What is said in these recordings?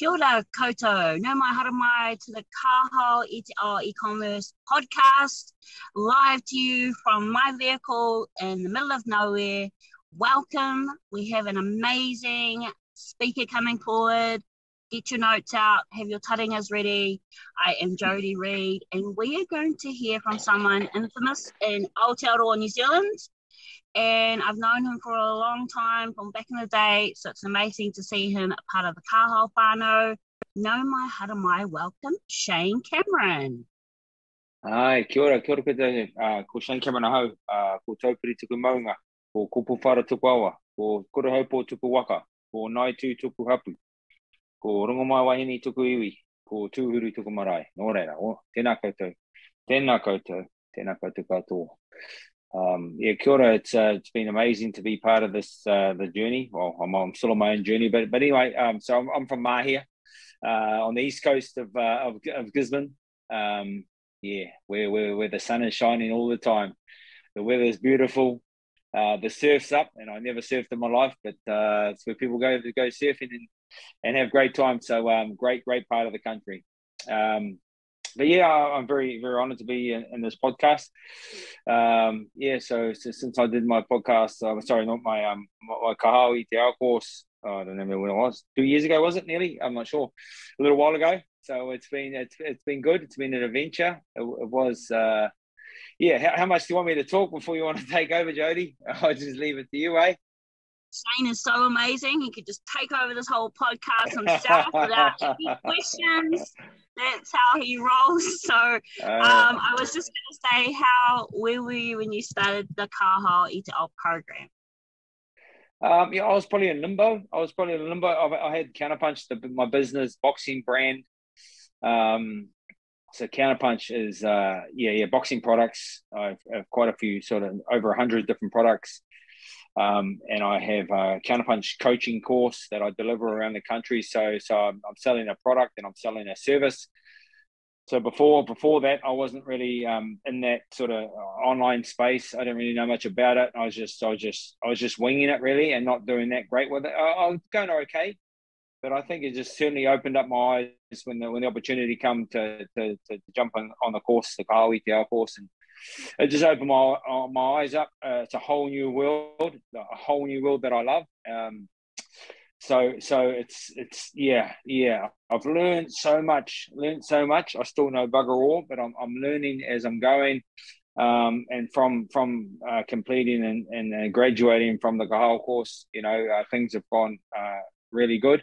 Kia ora koutou, no mai hara mai to the Kaho ETR e-commerce podcast, live to you from my vehicle in the middle of nowhere. Welcome. We have an amazing speaker coming forward. Get your notes out, have your taringas ready. I am Jodie Reed, and we are going to hear from someone infamous in Aotearoa, New Zealand and I've known him for a long time from back in the day. So it's amazing to see him a part of the Kaho whānau. No mai haramai, welcome Shane Cameron. Ai, kia ora, kia ora koutou, uh, ko Shane Cameron ahau, uh, ko taupiri tuku maunga, ko kupu whara tuku awa, ko Kurahaupo tuku waka, ko Naitu tuku hapu, ko rongo Wahini tuku iwi, ko tūhuru tuku marae. Nō reira, o, tēnā koutou, tēnā koutou, tēnā koutou katoa um, yeah, kia ora. It's uh, it's been amazing to be part of this uh, the journey. Well, I'm, I'm still on my own journey, but but anyway, um, so I'm, I'm from Mahia, uh, on the east coast of uh, of, of Gisborne. Um, yeah, where, where where the sun is shining all the time. The weather is beautiful. Uh, the surf's up, and I never surfed in my life, but uh, it's where people go to go surfing and and have great time. So um, great great part of the country. Um, but yeah, I'm very very honored to be in, in this podcast. Um, yeah, so, so, since I did my podcast, uh, sorry, not my um my, my Ka Hao i te Ao course. Oh, I don't remember when it was. Two years ago, was it nearly? I'm not sure. A little while ago. So it's been it's, it's been good. It's been an adventure. It, it was. Uh, yeah, how, how, much do you want me to talk before you want to take over, Jody? I'll just leave it to you, eh? Shane is so amazing. He could just take over this whole podcast himself without any questions that's how he rolls. So uh, um, I was just going to say, how where were you when you started the Ka Hao i te Ao program? Um, yeah, I was probably in limbo. I was probably in limbo. I, I had Counterpunch, the, my business boxing brand. Um, so Counterpunch is uh, yeah, yeah, boxing products. I've, I've quite a few, sort of over a hundred different products. Um, and I have a counterpunch coaching course that I deliver around the country. So, so I'm, I'm selling a product and I'm selling a service. So before before that, I wasn't really um, in that sort of online space. I didn't really know much about it. I was just I was just I was just winging it really and not doing that great with it. I, I was going okay, but I think it just certainly opened up my eyes when the when the opportunity come to to, to jump on, on the course, the Ka Hao i te Ao course, and it just opened my uh, my eyes up. Uh, it's a whole new world, a whole new world that I love. Um, so so it's it's yeah yeah. I've learned so much, learned so much. I still know bugger all, but I'm I'm learning as I'm going. Um, and from from uh, completing and, and uh, graduating from the Ka Hao course, you know, uh, things have gone uh, really good.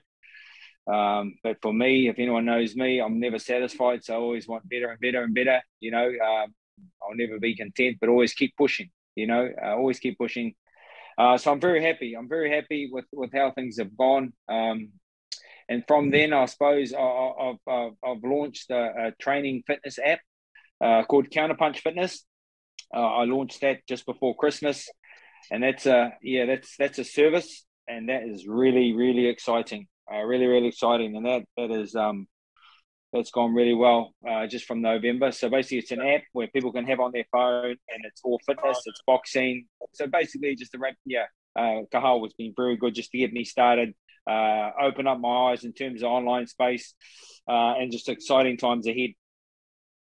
Um, but for me, if anyone knows me, I'm never satisfied. So I always want better and better and better. You know, um, I'll never be content, but always keep pushing. You know, uh, always keep pushing. Uh, so I'm very happy. I'm very happy with with how things have gone. Um, and from then, I suppose I, have I've, I've launched a, a, training fitness app uh, called Counterpunch Fitness. Uh, I launched that just before Christmas, and that's a yeah that's that's a service, and that is really really exciting. Uh, really really exciting, and that that is um that's gone really well uh, just from November. So basically, it's an app where people can have on their phone, and it's all fitness, it's boxing. So basically, just the yeah, uh, Ka Hao has been very good just to get me started, uh, open up my eyes in terms of online space, uh, and just exciting times ahead.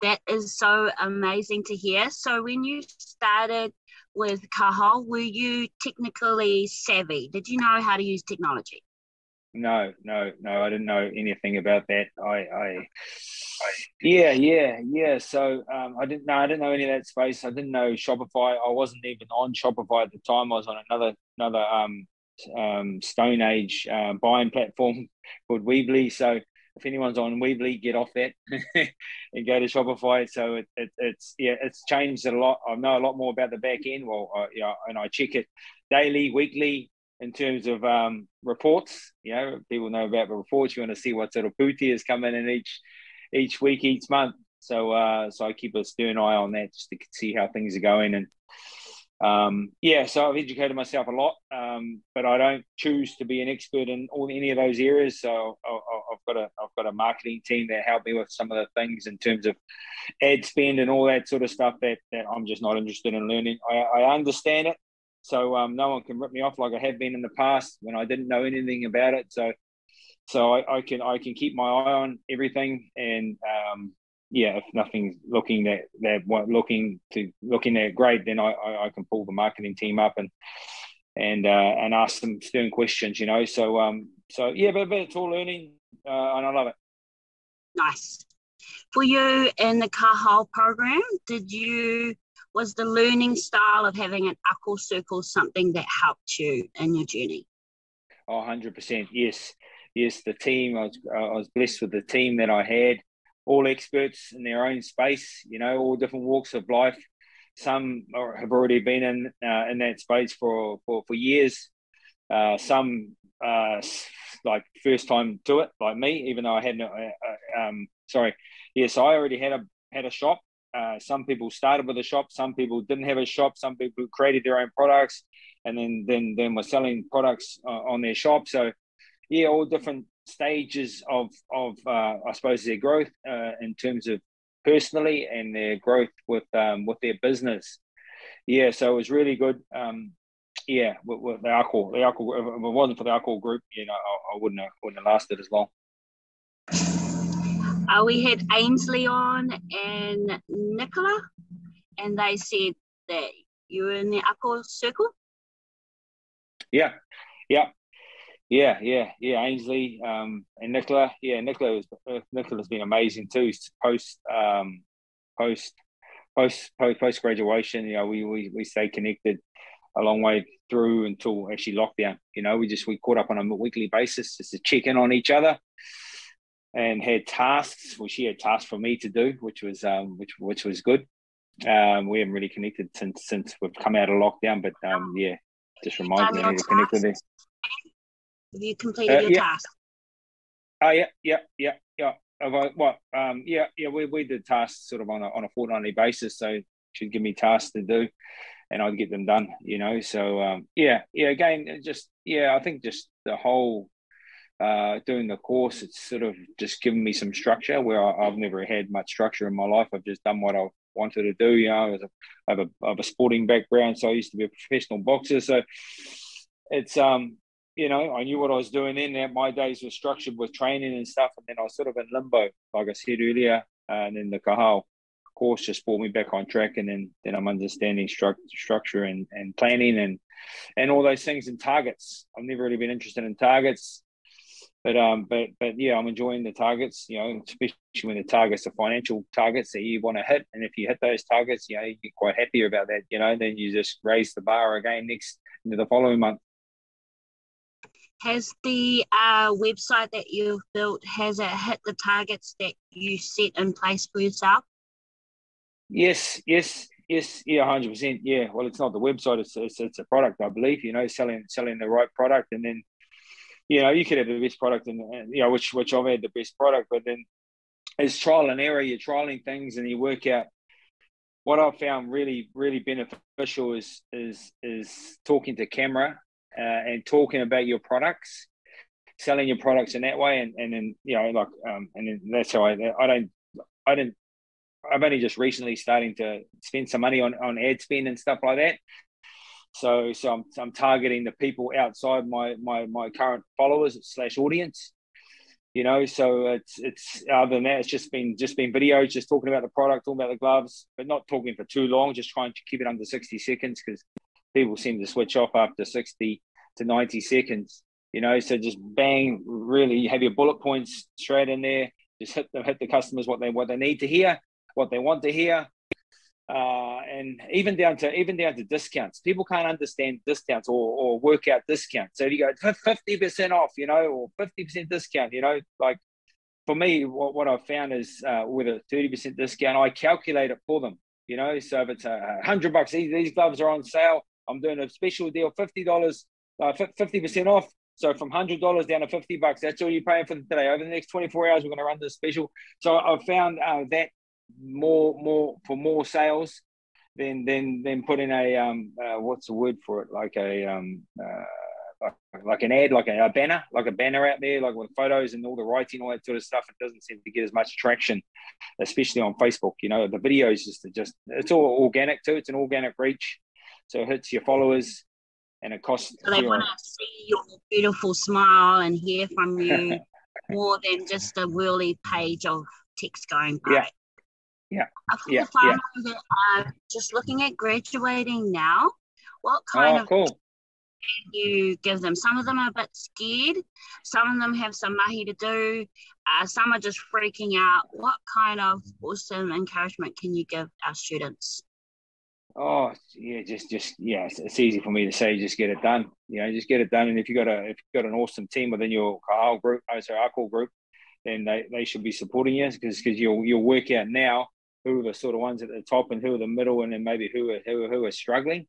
That is so amazing to hear. So when you started with Ka Hao, were you technically savvy? Did you know how to use technology? No, no, no. I didn't know anything about that. I, I, I yeah, yeah, yeah. So um, I didn't know. I didn't know any of that space. I didn't know Shopify. I wasn't even on Shopify at the time. I was on another another um, um, Stone Age uh, buying platform called Weebly. So if anyone's on Weebly, get off that and go to Shopify. So it, it, it's yeah, it's changed a lot. I know a lot more about the back end. Well, uh, yeah, and I check it daily, weekly, in terms of um, reports. You know, people know about the reports. You want to see what sort of booty is coming in each each week, each month. So uh, so I keep a stern eye on that just to see how things are going. And um, yeah, so I've educated myself a lot, um, but I don't choose to be an expert in all any of those areas. So I, have got a I've got a marketing team that help me with some of the things in terms of ad spend and all that sort of stuff that, that I'm just not interested in learning. I, I understand it, so um, no one can rip me off like I have been in the past when I didn't know anything about it. So, so I, I, can I can keep my eye on everything, and um, yeah, if nothing's looking that that looking to looking that great, then I, I, I can pull the marketing team up and and uh, and ask them stern questions, you know. So um, so yeah, but, but it's all learning, uh, and I love it. Nice. For you in the Ka Hao program, did you was the learning style of having an Ako circle something that helped you in your journey? Oh, 100%. Yes. Yes, the team, I was, I was blessed with the team that I had, all experts in their own space, you know, all different walks of life. Some are, have already been in uh, in that space for, for, for years. Uh, some uh, like first time to it, like me, even though I had no, uh, uh, um, sorry, yes, I already had a had a shop. Uh, some people started with a shop, some people didn't have a shop, some people created their own products, and then then then were selling products uh, on their shop. So yeah, all different stages of of uh, I suppose their growth uh, in terms of personally and their growth with um, with their business. Yeah, so it was really good. Um, yeah, with, with the Ako, the Ako. If it wasn't for the Ako group, you know, I, I wouldn't have, wouldn't have lasted as long. Uh, we had Ainsley on and Nicola, and they said that you were in the Ako circle. Yeah, yeah, yeah, yeah, yeah. Ainsley um, and Nicola. Yeah, Nicola was uh, Nicola's been amazing too. Post um, post post post post graduation, you know, we we we stay connected a long way through until actually lockdown. You know, we just we caught up on a weekly basis just to check in on each other, and had tasks. Well, she had tasks for me to do, which was um, which which was good. Um, we haven't really connected since since we've come out of lockdown, but um, yeah, just reminds me to connect with her. Have you completed uh, your yeah. task? Oh yeah, yeah, yeah, yeah. Have I, what? Um, yeah, yeah. We, we did tasks sort of on a on a fortnightly basis, so she'd give me tasks to do, and I'd get them done. You know, so um, yeah, yeah. Again, just yeah. I think just the whole uh, doing the course, it's sort of just given me some structure where I, have never had much structure in my life. I've just done what I wanted to do. You know, I have a, I have a sporting background, so I used to be a professional boxer. So it's um you know, I knew what I was doing then. That my days were structured with training and stuff, and then I was sort of in limbo, like I said earlier. And then the Ka Hao course just brought me back on track, and then then I'm understanding stru- structure and, and planning and and all those things and targets. I've never really been interested in targets, but um, but but yeah, I'm enjoying the targets. You know, especially when the targets are financial targets that you want to hit, and if you hit those targets, you know, you get quite happy about that. You know, then you just raise the bar again next into the following month has the uh, website that you've built has it hit the targets that you set in place for yourself yes yes yes yeah 100% yeah well it's not the website it's, it's, it's a product i believe you know selling selling the right product and then you know you could have the best product and, you know which which i've had the best product but then it's trial and error. You're trialing things and you work out. What I've found really, really beneficial is is is talking to camera uh, and talking about your products, selling your products in that way, and and then you know like um, and then that's how I I don't I didn't I'm only just recently starting to spend some money on on ad spend and stuff like that. So so I'm I'm targeting the people outside my my my current followers slash audience. You know, so it's it's other than that, it's just been just been videos, just talking about the product, talking about the gloves, but not talking for too long, just trying to keep it under 60 seconds because people seem to switch off after 60 to 90 seconds. You know, so just bang, really have your bullet points straight in there. Just hit them, hit the customers what they what they need to hear, what they want to hear, uh, and even down to even down to discounts. People can't understand discounts or, or work out discounts. So if you go fifty percent off, you know, or fifty percent discount. You know, like for me, what, what I've found is uh, with a thirty percent discount, I calculate it for them. You know, so if it's a hundred bucks, these, these gloves are on sale. I'm doing a special deal, fifty dollars uh, 50% off. So from $100 down to 50 bucks, that's all you're paying for today. Over the next 24 hours, we're going to run this special. So I've found uh, that more, more for more sales than, than, than putting a, um, uh, what's the word for it? Like a, um, uh, like, like an ad, like a, a, banner, like a banner out there, like with photos and all the writing, all that sort of stuff. It doesn't seem to get as much traction, especially on Facebook. You know, the videos just, just, it's all organic too. It's an organic reach. So it hits your followers and it costs. So they want to see your beautiful smile and hear from you. more than just a whirly page of text going by. Yeah. Yeah. Yeah, that are just looking at graduating now, what kind Oh, of cool. you give them? Some of them are a bit scared. Some of them have some mahi to do. Uh, some are just freaking out. What kind of awesome encouragement can you give our students? Oh yeah, just just yeah, it's, it's easy for me to say. Just get it done. You know, just get it done. And if you got a if you got an awesome team within your Ka Hao group, oh, sorry, our call group, then they, they should be supporting you because because you'll you'll work out now who are the sort of ones at the top and who are the middle and then maybe who are who are, who are struggling.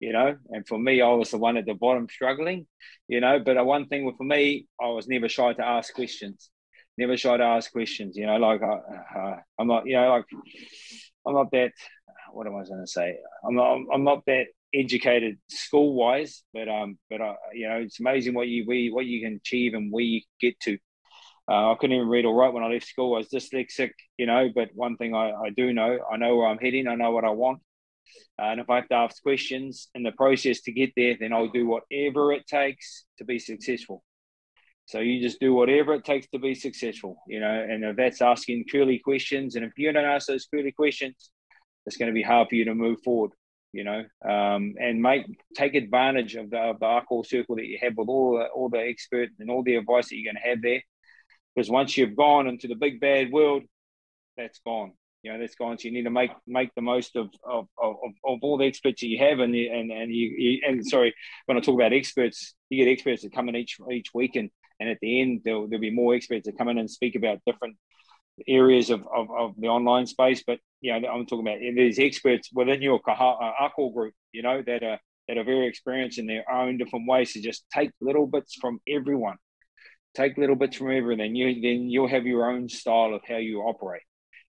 You know, and for me, I was the one at the bottom struggling. You know, but one thing for me, I was never shy to ask questions. Never shy to ask questions. You know, like uh, uh, I'm not. You know, like I'm not that what am I going to say? I'm not, I'm not that educated school wise, but um, but uh, you know, it's amazing what you we what you can achieve and where you get to. Uh, I couldn't even read or write when I left school. I was dyslexic, you know. But one thing I, I do know, I know where I'm heading. I know what I want. Uh, and if I have to ask questions in the process to get there, then I'll do whatever it takes to be successful. So you just do whatever it takes to be successful, you know. And if that's asking curly questions, and if you don't ask those curly questions, it's going to be hard for you to move forward, you know, um, and make take advantage of the, of the circle that you have with all the, all the expert and all the advice that you're going to have there. Because once you've gone into the big bad world, that's gone. You know, that's gone. So you need to make make the most of of, of, of all the experts that you have, and and and you, you and sorry, when I talk about experts, you get experts that come in each each week, and and at the end there'll, there'll be more experts that come in and speak about different areas of, of, of the online space. But you know, I'm talking about there's experts within your uh, Ako group, you know, that are that are very experienced in their own different ways to just take little bits from everyone. Take little bits from everything. You then you'll have your own style of how you operate.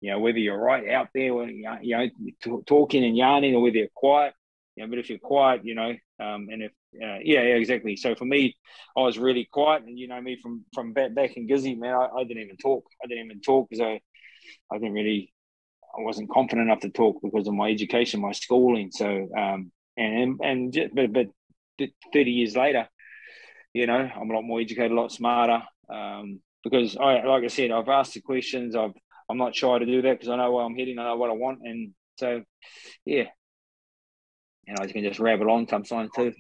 You know, whether you're right out there, you know, talking and yarning, or whether you're quiet. You know, but if you're quiet, you know, um, and if uh, yeah, yeah, exactly. So for me, I was really quiet, and you know me from from back back in Gizzy, man. I, I didn't even talk. I didn't even talk because I I didn't really I wasn't confident enough to talk because of my education, my schooling. So um, and and just, but but thirty years later, you know, I'm a lot more educated, a lot smarter. Um, because I like I said, I've asked the questions. I've I'm not shy to do that because I know where I'm heading. I know what I want, and so yeah. And I can just rabble on sometimes too.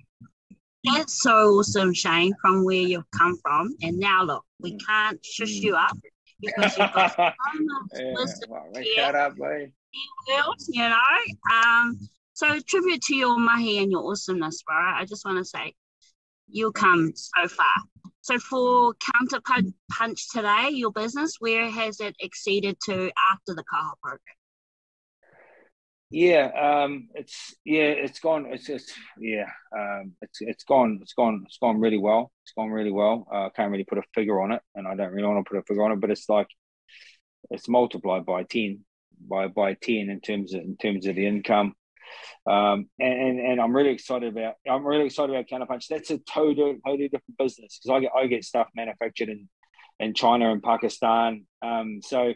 That's so awesome, Shane, from where you've come from. And now look, we Mm. can't shush you up because you've got so much yeah, wisdom well, shut up, boy. world, you know. Um, so tribute to your mahi and your awesomeness, bro. I just want to say you've come so far. So for counter punch today, your business, where has it exceeded to after the Ka Hao program? Yeah, um, it's yeah, it's gone. It's it's yeah, um, it's it's gone. It's gone. It's gone really well. It's gone really well. Uh, I can't really put a figure on it, and I don't really want to put a figure on it. But it's like it's multiplied by ten, by by ten in terms of in terms of the income. Um, and, and I'm really excited about. I'm really excited about Counterpunch. That's a totally totally different business because I get I get stuff manufactured in in China and Pakistan. Um, so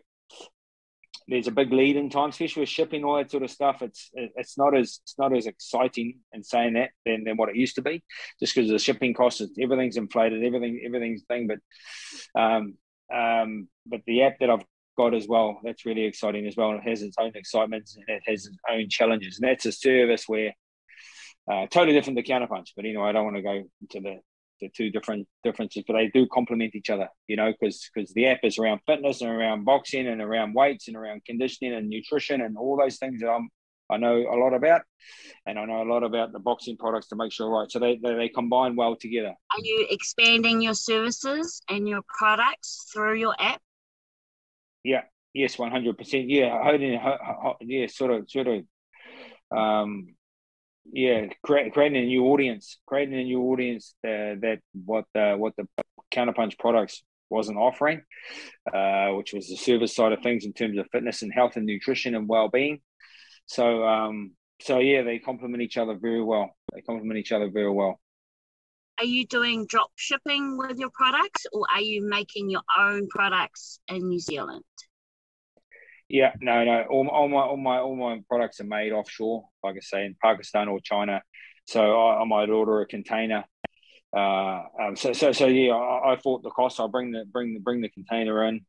there's a big lead in time, especially with shipping all that sort of stuff. It's it's not as it's not as exciting in saying that than, than what it used to be, just because the shipping costs, everything's inflated, everything everything's thing. But um, um, but the app that I've got as well, that's really exciting as well. And it has its own excitements and it has its own challenges. And that's a service where uh, totally different to Counterpunch. But anyway, I don't want to go into the the two different differences, but they do complement each other, you know, because because the app is around fitness and around boxing and around weights and around conditioning and nutrition and all those things that I'm I know a lot about, and I know a lot about the boxing products to make sure right. So they they, they combine well together. Are you expanding your services and your products through your app? Yeah. Yes. One hundred percent. Yeah. Holding. Yeah. Sort of. Sort of. Um, yeah, create, creating a new audience, creating a new audience uh, that what the what the counterpunch products wasn't offering, uh, which was the service side of things in terms of fitness and health and nutrition and well being. So um, so yeah, they complement each other very well. They complement each other very well. Are you doing drop shipping with your products, or are you making your own products in New Zealand? Yeah, no, no. All, all my all my all my products are made offshore, like I say, in Pakistan or China. So I, I might order a container uh, um, so so so yeah, I, I thought the cost. I bring the bring the bring the container in,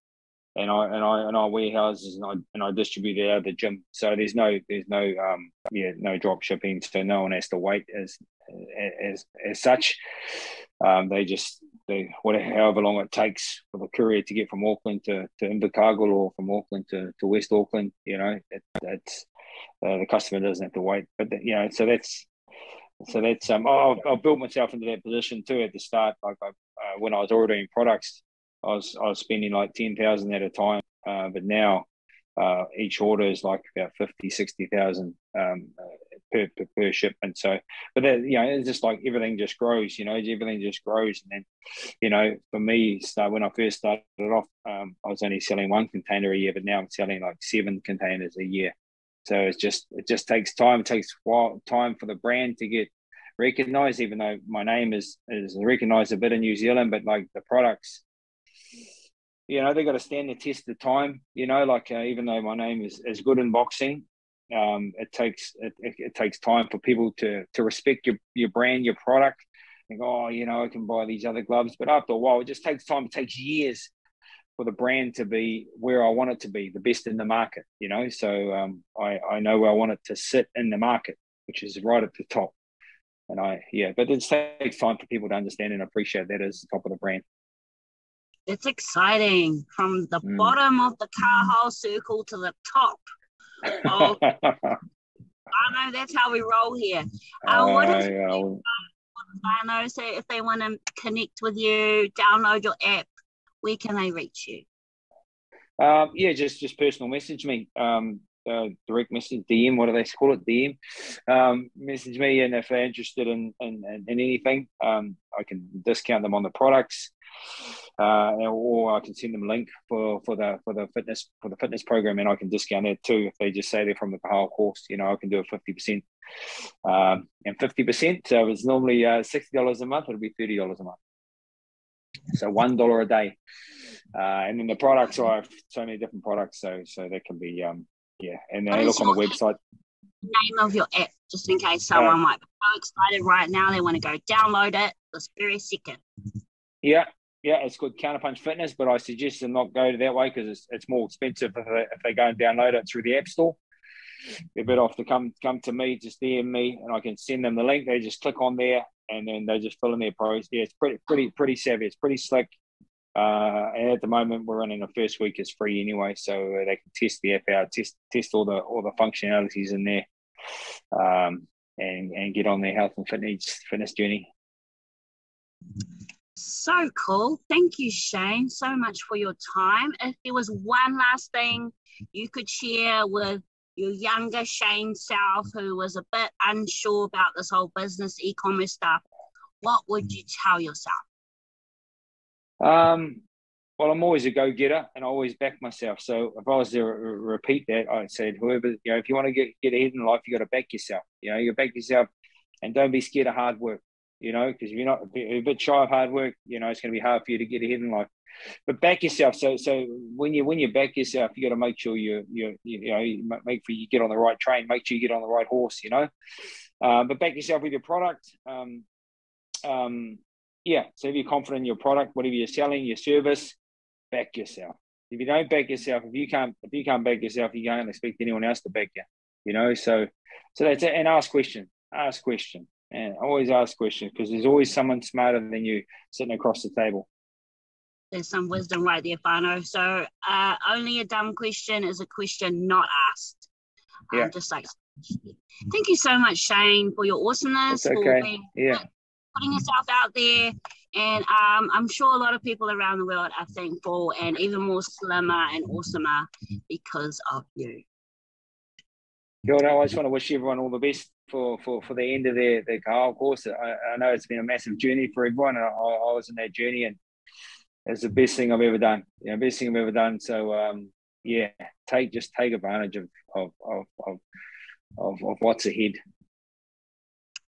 and I and I and I warehouses and I and I distribute it out of the gym. So there's no there's no um yeah no drop shipping. So no one has to wait as as as such. Um, they just they whatever however long it takes for the courier to get from Auckland to to Invercargill or from Auckland to, to West Auckland. You know, it, it's uh, the customer doesn't have to wait. But you know, so that's so that's um I've, I've built myself into that position too at the start. Like I, uh, when I was ordering products, I was I was spending like ten thousand at a time, uh, but now uh, each order is like about 50, 60,000 um, per, per, per shipment. So, but that, you know, it's just like everything just grows, you know, everything just grows. And then, you know, for me, start when I first started off, um, I was only selling one container a year, but now I'm selling like seven containers a year. So it's just it just takes time. It takes while time for the brand to get recognized, even though my name is is recognized a bit in New Zealand, but like the products, you know, they got to stand the test of time. You know, like uh, even though my name is, is good in boxing, um, it takes it, it, takes time for people to to respect your your brand, your product. Think, oh, you know, I can buy these other gloves, but after a while, it just takes time. It takes years for the brand to be where I want it to be, the best in the market, you know. So um, I, I know where I want it to sit in the market, which is right at the top. And I, yeah, but it takes time for people to understand and appreciate that as the top of the brand. It's exciting from the mm. bottom of the car Kaho circle to the top. Oh, I know that's how we roll here. Uh, uh, what is yeah. I know, so if they want to connect with you, download your app, where can they reach you? Um, yeah, just just personal message me. Um, uh, direct message, DM, what do they call it? DM. Um, message me, and if they're interested in in, in anything, um, I can discount them on the products, uh, or I can send them a link for, for the for the fitness for the fitness program, and I can discount it too if they just say they're from the whole course. You know, I can do a fifty percent, um, and fifty percent. So it's normally uh, sixty dollars a month. It'll be thirty dollars a month. So one dollar a day, uh, and then the products are so many different products. So so that can be um yeah, and then look on the website. Name of your app, just in case someone uh, might be so excited right now they want to go download it this very second. Yeah, yeah, it's called Counterpunch Fitness, but I suggest them not go to that way because it's, it's more expensive if they, if they go and download it through the App Store. They're better off to come come to me, just DM me, and I can send them the link. They just click on there, and then they just fill in their pros. Yeah, it's pretty pretty pretty savvy. It's pretty slick. Uh, and at the moment, we're running the first week is free anyway, so they can test the app out, test test all the all the functionalities in there, um, and and get on their health and fitness fitness journey. So cool. Thank you, Shane, so much for your time. If there was one last thing you could share with your younger Shane self who was a bit unsure about this whole business e commerce stuff, what would you tell yourself? Um, well, I'm always a go getter and I always back myself. So if I was to re- repeat that, I said, whoever, you know, if you want to get, get ahead in life, you got to back yourself. You know, you back yourself and don't be scared of hard work, you know, because if you're not a bit shy of hard work, you know, it's going to be hard for you to get ahead in life. But back yourself. So, so when you when you back yourself, you got to make sure you you you know you make sure you get on the right train, make sure you get on the right horse. You know, um, but back yourself with your product. Um, um, yeah, so if you're confident in your product, whatever you're selling, your service, back yourself. If you don't back yourself, if you can't, if you can't back yourself, you can't expect anyone else to back you. You know, so so that's it. And ask questions. Ask questions. And always ask questions because there's always someone smarter than you sitting across the table. There's some wisdom right there, Fano. So uh, only a dumb question is a question not asked. Yeah. Um, just like thank you so much, Shane, for your awesomeness. It's okay. yeah putting yourself out there. And um, I'm sure a lot of people around the world are thankful and even more slimmer and awesomer because of you. Kia I just want to wish everyone all the best for, for, for the end of their, their Ka Hao course. I, I know it's been a massive journey for everyone, I, I was in that journey, and it's the best thing I've ever done. You know, best thing I've ever done. So, um, yeah, take just take advantage of of of of, of, of what's ahead.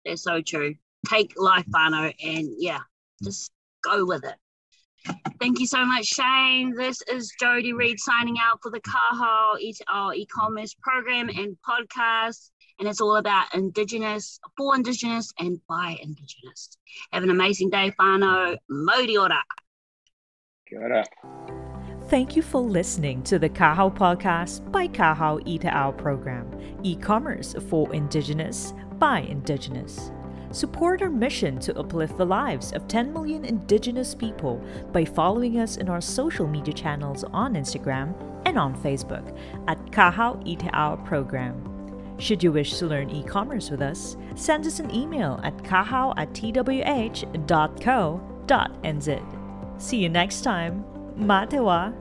That's so true take life, Barno, and yeah, just go with it. Thank you so much, Shane. This is Jody Reed signing out for the Kaho e-commerce program and podcast. And it's all about Indigenous, for Indigenous, and by Indigenous. Have an amazing day, whānau. Mauri ora. Kia ora. Thank you for listening to the Ka Hao podcast by Ka Hao i te Ao program, e-commerce for Indigenous by Indigenous. Support our mission to uplift the lives of 10 million Indigenous people by following us in our social media channels on Instagram and on Facebook at Ka Hao i te Ao program. Should you wish to learn e commerce with us, send us an email at kahau at twh.co.nz. See you next time. Matewa.